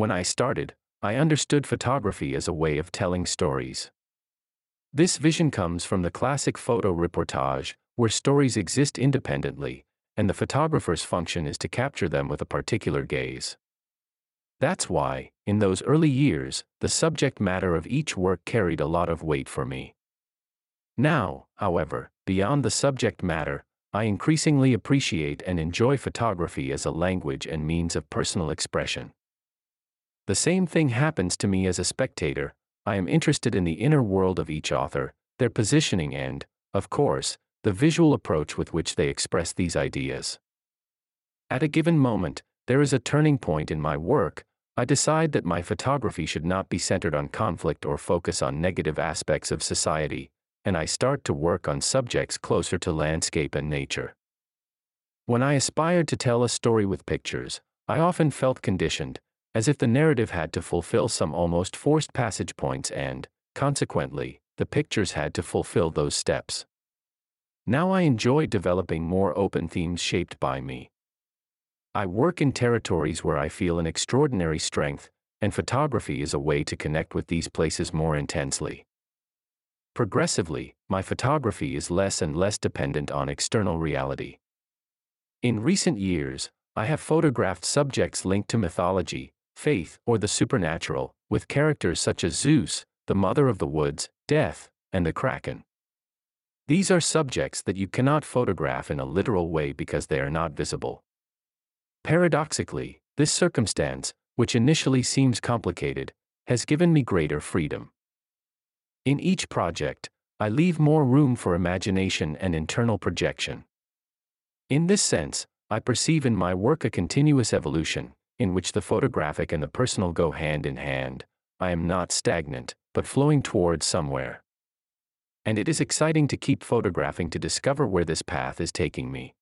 When I started, I understood photography as a way of telling stories. This vision comes from the classic photo reportage, where stories exist independently, and the photographer's function is to capture them with a particular gaze. That's why, in those early years, the subject matter of each work carried a lot of weight for me. Now, however, beyond the subject matter, I increasingly appreciate and enjoy photography as a language and means of personal expression. The same thing happens to me as a spectator, I am interested in the inner world of each author, their positioning and, of course, the visual approach with which they express these ideas. At a given moment, there is a turning point in my work, I decide that my photography should not be centered on conflict or focus on negative aspects of society, and I start to work on subjects closer to landscape and nature. When I aspired to tell a story with pictures, I often felt conditioned, as if the narrative had to fulfill some almost forced passage points and, consequently, the pictures had to fulfill those steps. Now I enjoy developing more open themes shaped by me. I work in territories where I feel an extraordinary strength, and photography is a way to connect with these places more intensely. Progressively, my photography is less and less dependent on external reality. In recent years, I have photographed subjects linked to mythology, faith, or the supernatural, with characters such as Zeus, the mother of the woods, death, and the kraken. These are subjects that you cannot photograph in a literal way because they are not visible. Paradoxically, this circumstance, which initially seems complicated, has given me greater freedom. In each project, I leave more room for imagination and internal projection. In this sense, I perceive in my work a continuous evolution, in which the photographic and the personal go hand in hand. I am not stagnant, but flowing towards somewhere. And it is exciting to keep photographing to discover where this path is taking me.